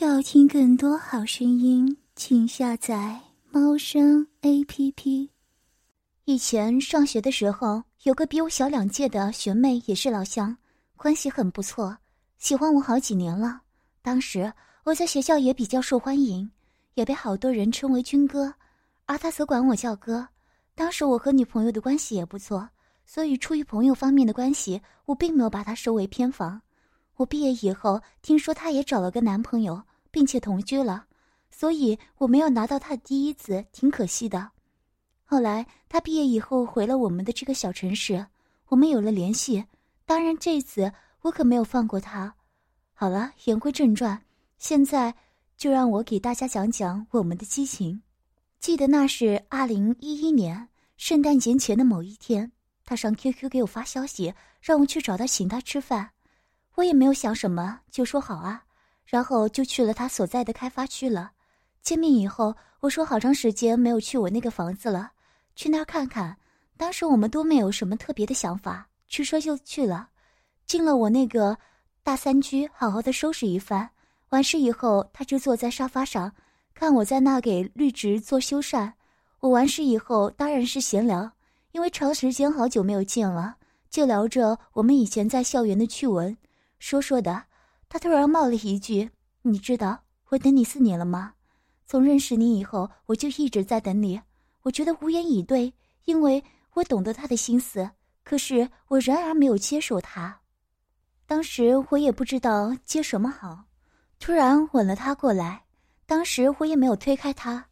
要听更多好声音，请下载猫声 A P P。以前上学的时候，有个比我小两届的学妹，也是老乡，关系很不错，喜欢我好几年了。当时我在学校也比较受欢迎，也被好多人称为军哥，而他则管我叫哥。当时我和女朋友的关系也不错，所以出于朋友方面的关系，我并没有把他收为偏房。我毕业以后，听说她也找了个男朋友，并且同居了，所以我没有拿到他的第一子，挺可惜的。后来他毕业以后回了我们的这个小城市，我们有了联系。当然这次我可没有放过他。好了，言归正传，现在就让我给大家讲讲我们的激情。记得那是二零一一年圣诞节前的某一天，他上 QQ 给我发消息，让我去找他请他吃饭。我也没有想什么，就说好啊，然后就去了他所在的开发区了。见面以后，我说好长时间没有去我那个房子了，去那儿看看。当时我们都没有什么特别的想法，去说就去了。进了我那个大三居，好好的收拾一番。完事以后，他就坐在沙发上，看我在那给绿植做修缮。我完事以后，当然是闲聊，因为长时间好久没有见了，就聊着我们以前在校园的趣闻。说说的，他突然冒了一句：“你知道我等你四年了吗？从认识你以后，我就一直在等你。我觉得无言以对，因为我懂得他的心思，可是我仍然没有接受他。当时我也不知道接什么好，突然吻了他过来。当时我也没有推开他，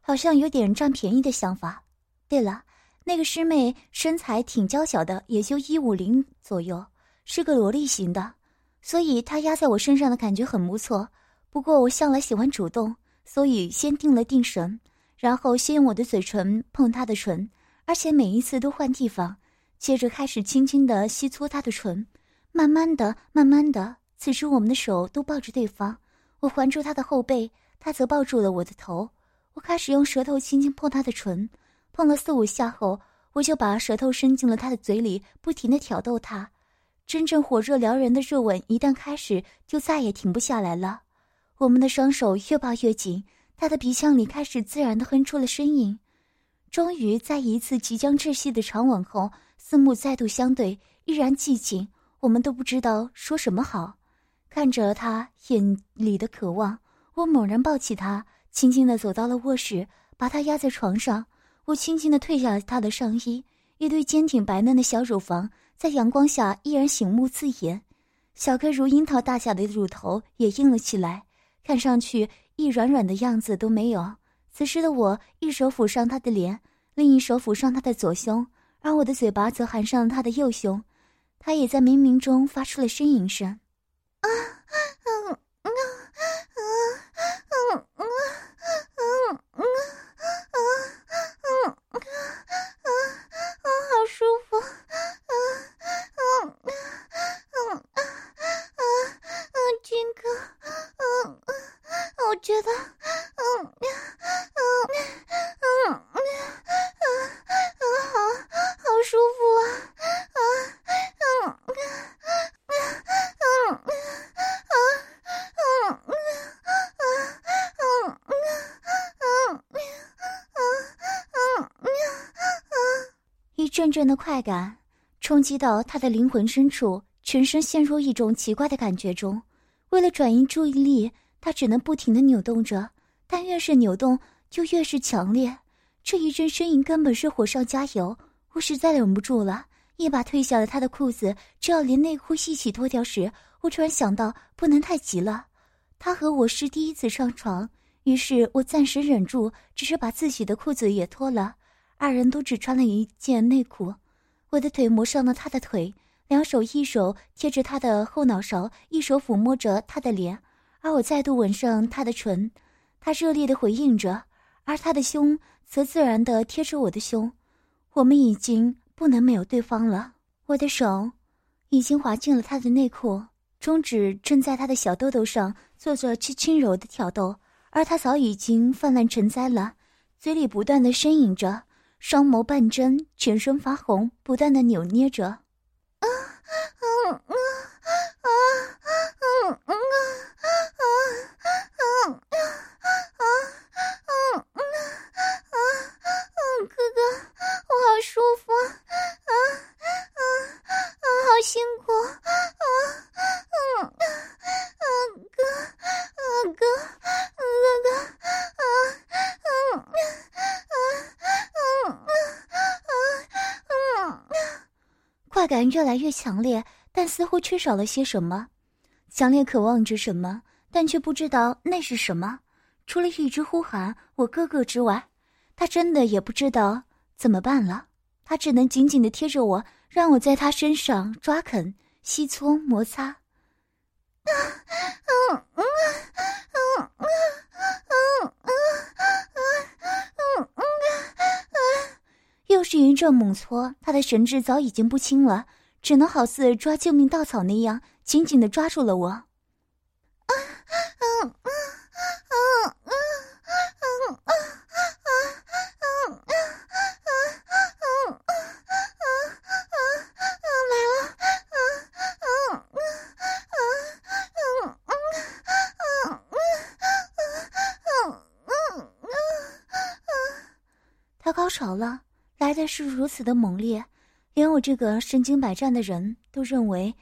好像有点占便宜的想法。对了，那个师妹身材挺娇小的，也就一五零左右，是个萝莉型的。”所以他压在我身上的感觉很不错，不过我向来喜欢主动，所以先定了定神，然后先用我的嘴唇碰他的唇，而且每一次都换地方，接着开始轻轻地吸搓他的唇，慢慢的、慢慢的，此时我们的手都抱着对方，我环住他的后背，他则抱住了我的头，我开始用舌头轻轻碰他的唇，碰了四五下后，我就把舌头伸进了他的嘴里，不停地挑逗他。真正火热撩人的热吻一旦开始，就再也停不下来了。我们的双手越抱越紧，他的鼻腔里开始自然的哼出了声音。终于在一次即将窒息的长吻后，四目再度相对，依然寂静，我们都不知道说什么好。看着他眼里的渴望，我猛然抱起他，轻轻的走到了卧室，把他压在床上。我轻轻的褪下他的上衣，一对坚挺白嫩的小乳房。在阳光下依然醒目刺眼，小颗如樱桃大小的乳头也硬了起来，看上去一软软的样子都没有。此时的我一手抚上他的脸，另一手抚上他的左胸，而我的嘴巴则含上了他的右胸，他也在冥冥中发出了呻吟声。阵阵的快感冲击到他的灵魂深处，全身陷入一种奇怪的感觉中。为了转移注意力。他只能不停的扭动着，但越是扭动就越是强烈。这一阵呻吟根本是火上加油，我实在忍不住了，一把褪下了他的裤子，正要连内裤一起脱掉时，我突然想到不能太急了。他和我是第一次上床，于是我暂时忍住，只是把自己的裤子也脱了。二人都只穿了一件内裤，我的腿磨上了他的腿，两手一手贴着他的后脑勺，一手抚摸着他的脸。而我再度吻上他的唇，他热烈的回应着，而他的胸则自然的贴着我的胸。我们已经不能没有对方了。我的手已经滑进了他的内裤，中指正在他的小豆豆上做着轻轻柔的挑逗，而他早已经泛滥成灾了，嘴里不断的呻吟着，双眸半睁，全身发红，不断的扭捏着。啊，嗯嗯啊，嗯嗯啊。啊感越来越强烈，但似乎缺少了些什么。强烈渴望着什么，但却不知道那是什么。除了一直呼喊“我哥哥”之外，他真的也不知道怎么办了。他只能紧紧的贴着我，让我在他身上抓啃、吸搓、摩擦。又是一阵猛搓，他的神志早已经不清了，只能好似抓救命稻草那样紧紧的抓住了我。他高潮了，来的是如此的猛烈，连我这个身经百战的人都认为，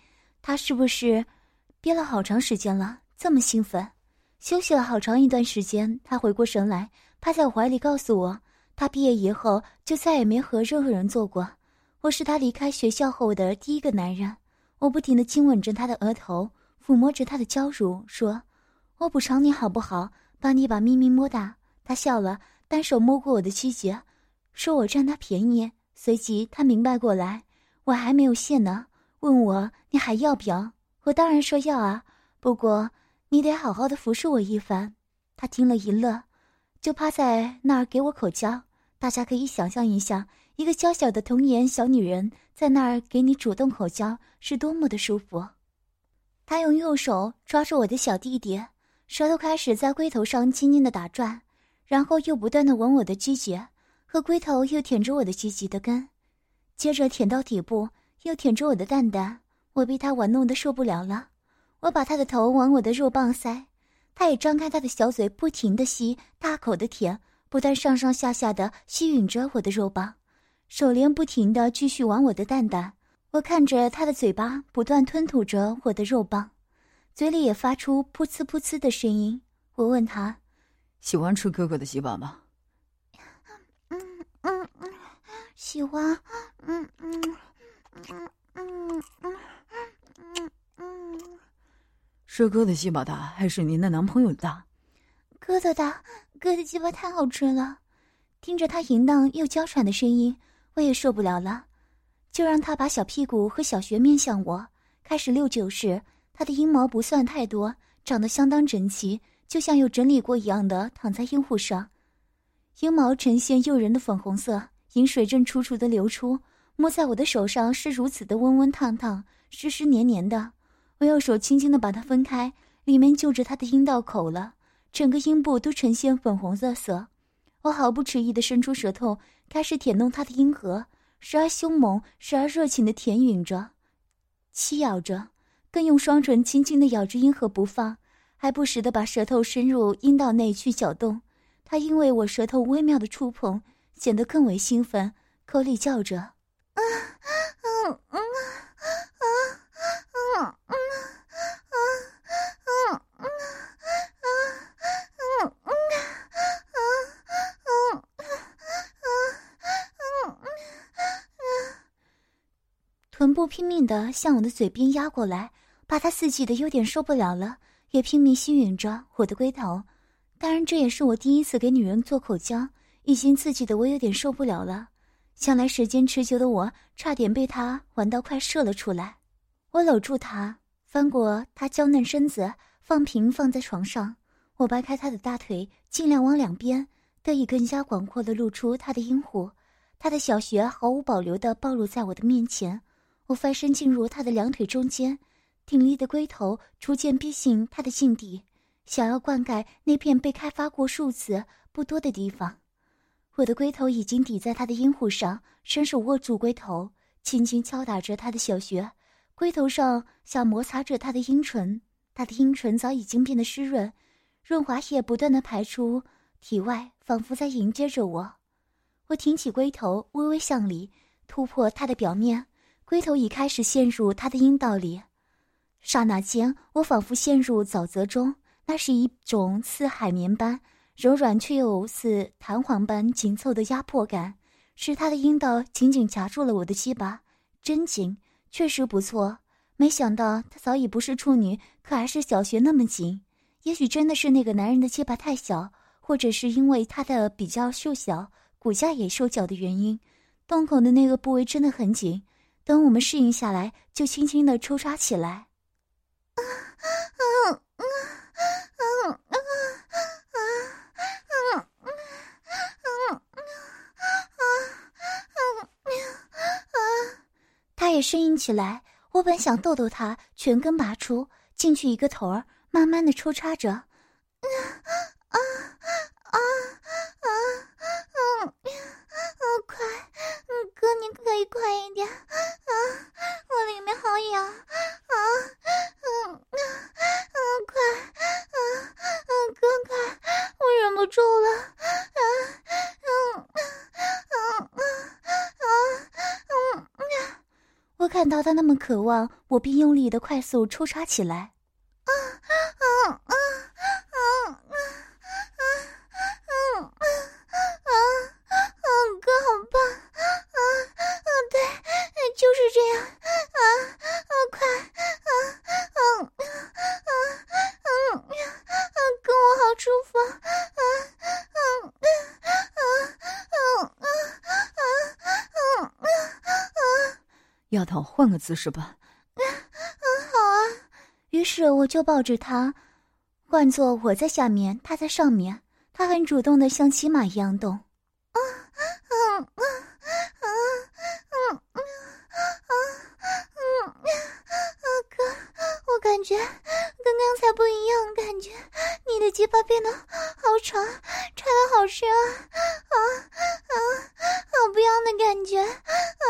他是不是憋了好长时间了？这么兴奋，休息了好长一段时间，他回过神来，趴在我怀里告诉我，他毕业以后就再也没和任何人做过，我是他离开学校后的第一个男人。我不停地亲吻着他的额头，抚摸着他的娇乳，说：“我补偿你好不好？帮你把咪咪摸大。”他笑了，单手摸过我的七节。说我占他便宜，随即他明白过来，我还没有谢呢，问我你还要不要？我当然说要啊，不过你得好好的服侍我一番。他听了一乐，就趴在那儿给我口交。大家可以想象一下，一个娇小的童颜小女人在那儿给你主动口交，是多么的舒服。他用右手抓住我的小弟弟，舌头开始在龟头上轻轻的打转，然后又不断的吻我的鸡节。和龟头又舔着我的鸡鸡的根，接着舔到底部，又舔着我的蛋蛋。我被他玩弄的受不了了，我把他的头往我的肉棒塞，他也张开他的小嘴，不停的吸，大口的舔，不断上上下下的吸吮着我的肉棒，手连不停的继续玩我的蛋蛋。我看着他的嘴巴不断吞吐着我的肉棒，嘴里也发出噗呲噗呲的声音。我问他：“喜欢吃哥哥的鸡巴吗？”喜欢，嗯嗯嗯嗯嗯嗯嗯，是哥的鸡巴大还是您的男朋友大？哥的大，哥的鸡巴太好吃了。听着他淫荡又娇喘的声音，我也受不了了，就让他把小屁股和小穴面向我开始六九式。他的阴毛不算太多，长得相当整齐，就像有整理过一样的躺在阴户上，阴毛呈现诱人的粉红色。饮水正楚楚的流出，摸在我的手上是如此的温温烫烫、湿湿黏黏的。我用手轻轻的把它分开，里面就着他的阴道口了，整个阴部都呈现粉红色色。我毫不迟疑的伸出舌头，开始舔弄他的阴核，时而凶猛，时而热情的舔吮着、吸咬着，更用双唇轻轻的咬着阴核不放，还不时的把舌头伸入阴道内去搅动。他因为我舌头微妙的触碰。显得更为兴奋，口里叫着：“啊，嗯嗯啊，嗯嗯嗯臀部拼命地向我的嘴边压过来，把他刺激的有点受不了了，也拼命吸吮着我的龟头。当然，这也是我第一次给女人做口交，已经刺激的我有点受不了了，想来时间持久的我差点被他玩到快射了出来。我搂住他，翻过他娇嫩身子，放平放在床上。我掰开他的大腿，尽量往两边，得以更加广阔的露出他的阴户。他的小穴毫无保留地暴露在我的面前。我翻身进入他的两腿中间，挺立的龟头逐渐逼近他的境地，想要灌溉那片被开发过数次不多的地方。我的龟头已经抵在他的阴户上，伸手握住龟头，轻轻敲打着他的小穴，龟头上想摩擦着他的阴唇，他的阴唇早已经变得湿润，润滑液不断的排出体外，仿佛在迎接着我。我挺起龟头，微微向里突破它的表面，龟头已开始陷入他的阴道里。刹那间，我仿佛陷入沼泽中，那是一种似海绵般。柔软却又似弹簧般紧凑的压迫感，使他的阴道紧紧夹住了我的鸡巴，真紧，确实不错。没想到她早已不是处女，可还是小学那么紧。也许真的是那个男人的鸡巴太小，或者是因为他的比较瘦小，骨架也瘦小的原因，洞口的那个部位真的很紧。等我们适应下来，就轻轻的抽插起来。啊啊啊啊啊啊啊 他也呻吟起来。我本想逗逗他，全根拔出，进去一个头儿，慢慢的抽插着。你可以快一点。啊我里面好痒。啊嗯啊嗯快啊嗯哥哥我忍不住了。啊嗯嗯嗯嗯嗯我看到他那么渴望我便用力的快速抽插起来。啊啊啊换个姿势吧。嗯嗯，好啊。于是我就抱着他，换作我在下面，他在上面。他很主动的像骑马一样动。啊啊啊啊啊啊啊啊啊！哥，我感觉跟刚才不一样，感觉你的鸡巴变得好长，插的好深啊啊啊！好不一样的感觉啊啊！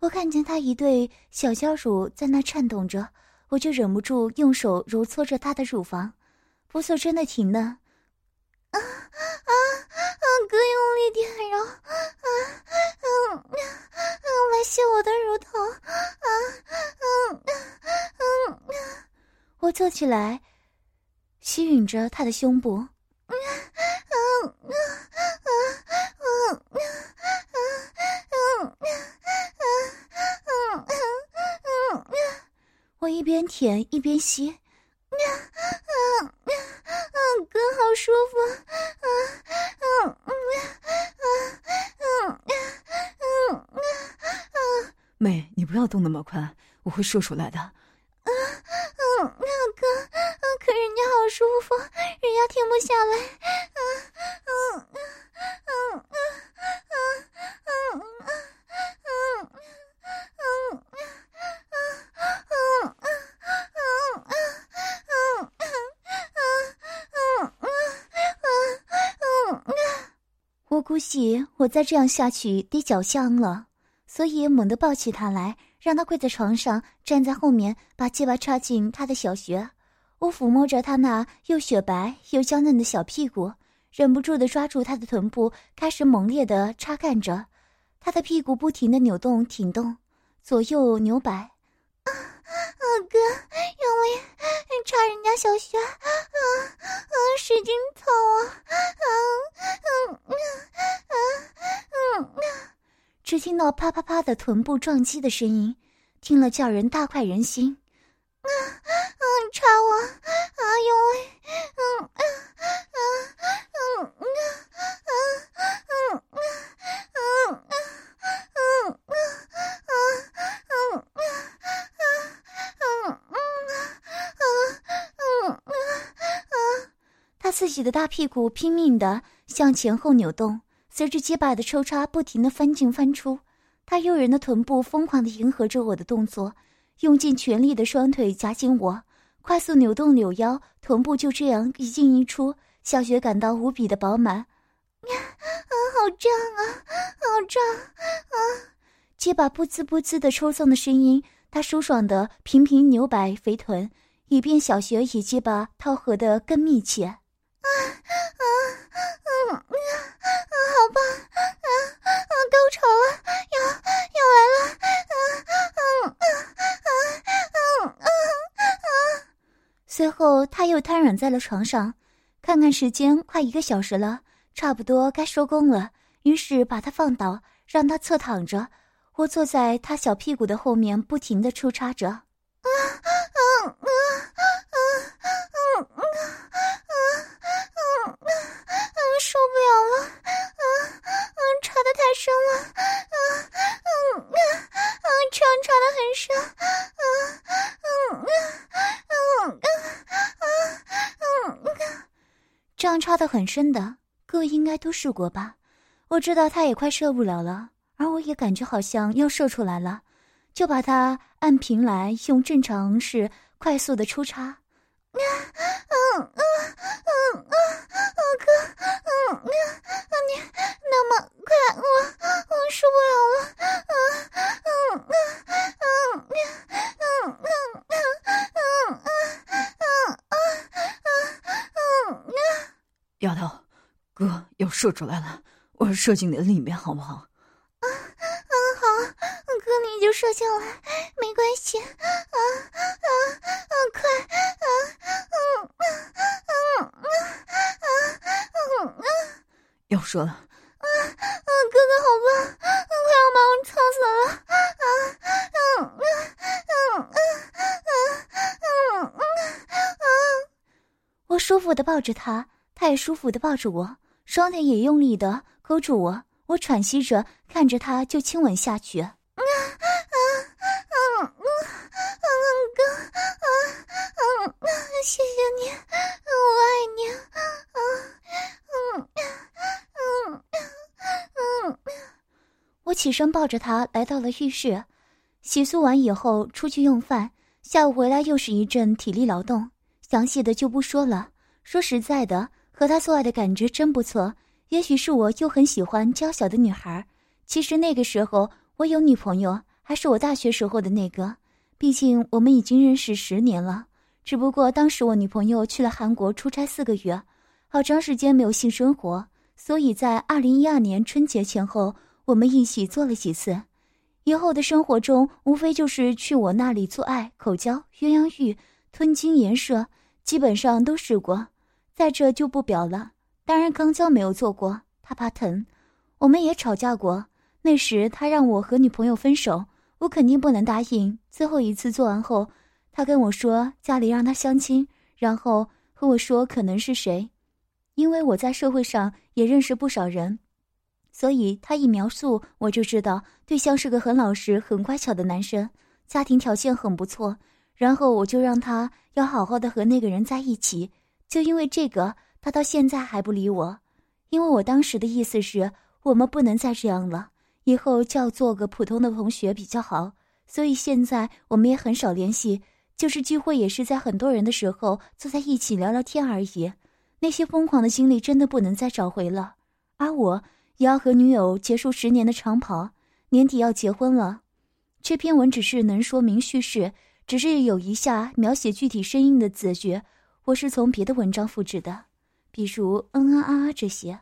我看见他一对小娇乳在那颤动着，我就忍不住用手揉搓着她的乳房，不错，真的挺嫩。啊啊啊！哥用力点揉，啊啊啊，来吸我的乳头，啊嗯嗯嗯，我坐起来，吸吮着她的胸部，嗯嗯嗯嗯嗯嗯嗯。我一边舔一边吸，啊啊啊，哥好舒服，啊啊啊啊啊啊啊，妹，你不要动那么快，我会射出来的。估计我再这样下去得脚香了，所以猛地抱起他来，让他跪在床上，站在后面，把鸡巴插进他的小穴。我抚摸着他那又雪白又娇嫩的小屁股，忍不住的抓住他的臀部，开始猛烈的插干着。他的屁股不停的扭动挺动，左右扭摆。啊啊，哥，用力插人家小穴，啊啊，使劲操啊！啊啊啊，只听到啪啪啪的臀部撞击的声音听了叫人大快人心。啊啊插我哎呦喂嗯啊啊嗯啊嗯啊嗯啊嗯啊嗯啊嗯嗯啊嗯嗯啊嗯嗯嗯嗯他自己的大屁股拼命的向前后扭动随着结巴的抽插不停的翻进翻出。他诱人的臀部疯狂的迎合着我的动作，用尽全力的双腿夹紧我，快速扭动扭腰，臀部就这样一进一出。小雪感到无比的饱满，啊，好胀啊，好胀啊！结巴不滋不滋的抽送的声音。他舒爽的频频扭摆肥臀，以便小雪与结巴套合的更密切。啊啊啊啊！好棒！啊啊！高潮了，要要来了！啊啊啊啊啊啊！随后他又瘫软在了床上，看看时间，快一个小时了，差不多该收工了，于是把他放倒，让他侧躺着。我坐在他小屁股的后面，不停的抽插着。很深的。各位应该都试过吧？我知道他也快射不了了，而我也感觉好像要射出来了，就把他按平来，用正常式快速的出插。射出来了，我射进你的里面好不好？啊啊好，哥你就射进来，没关系。啊啊啊快！啊嗯嗯嗯嗯嗯嗯，要射了。啊啊哥哥好棒，快要把我操死了。啊嗯嗯嗯嗯嗯嗯嗯，我舒服的抱着他，他也舒服的抱着我。双腿也用力的勾住我，我喘息着看着他，就亲吻下去。啊啊啊啊啊！哥，啊啊啊！谢谢你，我爱你。啊嗯嗯嗯嗯。我起身抱着他来到了浴室，洗漱完以后出去用饭，下午回来又是一阵体力劳动，详细的就不说了。说实在的。和他做爱的感觉真不错，也许是我又很喜欢娇小的女孩。其实那个时候我有女朋友，还是我大学时候的那个。毕竟我们已经认识十年了。只不过当时我女朋友去了韩国出差四个月，好长时间没有性生活，所以在二零一二年春节前后，我们一起做了几次。以后的生活中，无非就是去我那里做爱、口交、鸳鸯浴、吞金、颜射，基本上都试过。在这就不表了。当然，肛交没有做过，他怕疼。我们也吵架过。那时他让我和女朋友分手，我肯定不能答应。最后一次做完后，他跟我说家里让他相亲，然后和我说可能是谁，因为我在社会上也认识不少人，所以他一描述我就知道对象是个很老实、很乖巧的男生，家庭条件很不错。然后我就让他要好好的和那个人在一起。就因为这个，他到现在还不理我，因为我当时的意思是我们不能再这样了，以后就要做个普通的同学比较好。所以现在我们也很少联系，就是聚会也是在很多人的时候坐在一起聊聊天而已。那些疯狂的经历真的不能再找回了。而我也要和女友结束十年的长跑，年底要结婚了。这篇文只是能说明叙事，只是有一下描写具体声音的子觉。我是从别的文章复制的，比如“嗯啊啊啊”这些。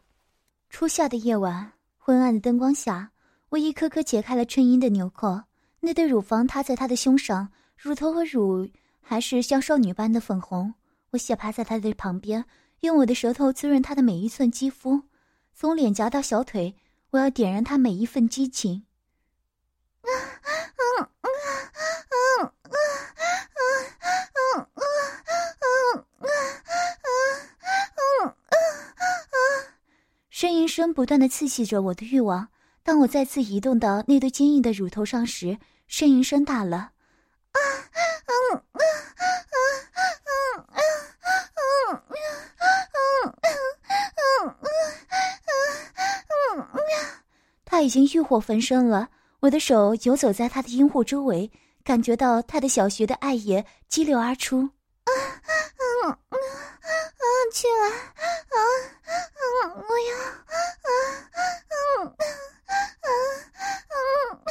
初夏的夜晚，昏暗的灯光下，我一颗颗解开了衬衣的纽扣，那对乳房塌在他的胸上，乳头和乳还是像少女般的粉红。我斜趴在他的旁边，用我的舌头滋润他的每一寸肌肤，从脸颊到小腿，我要点燃他每一份激情。啊 嗯嗯嗯嗯嗯嗯嗯。呻吟声不断的刺激着我的欲望。当我再次移动到那对坚硬的乳头上时，呻吟声大了。啊，嗯，嗯，嗯，嗯，嗯，嗯，嗯，嗯，嗯，他已经欲火焚身了。我的手游走在他的阴户周围，感觉到他的小穴的爱液激流而出。啊，啊啊，啊，起来，啊，嗯，我要，啊，嗯，嗯，嗯，嗯，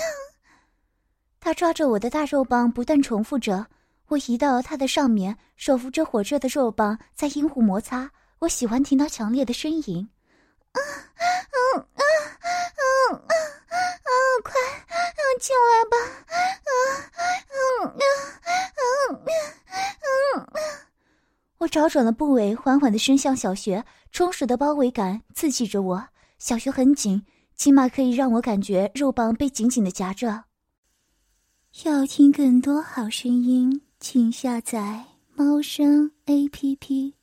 他抓着我的大肉棒，不断重复着。我移到他的上面，手扶着火热的肉棒在阴户摩擦。我喜欢听到强烈的呻吟。啊，啊，啊，啊，啊，啊，快，进来吧，啊，嗯，嗯，嗯，嗯。我找准了部位，缓缓地伸向小穴，充实的包围感刺激着我。小穴很紧，起码可以让我感觉肉棒被紧紧地夹着。要听更多好声音，请下载猫声 A P P。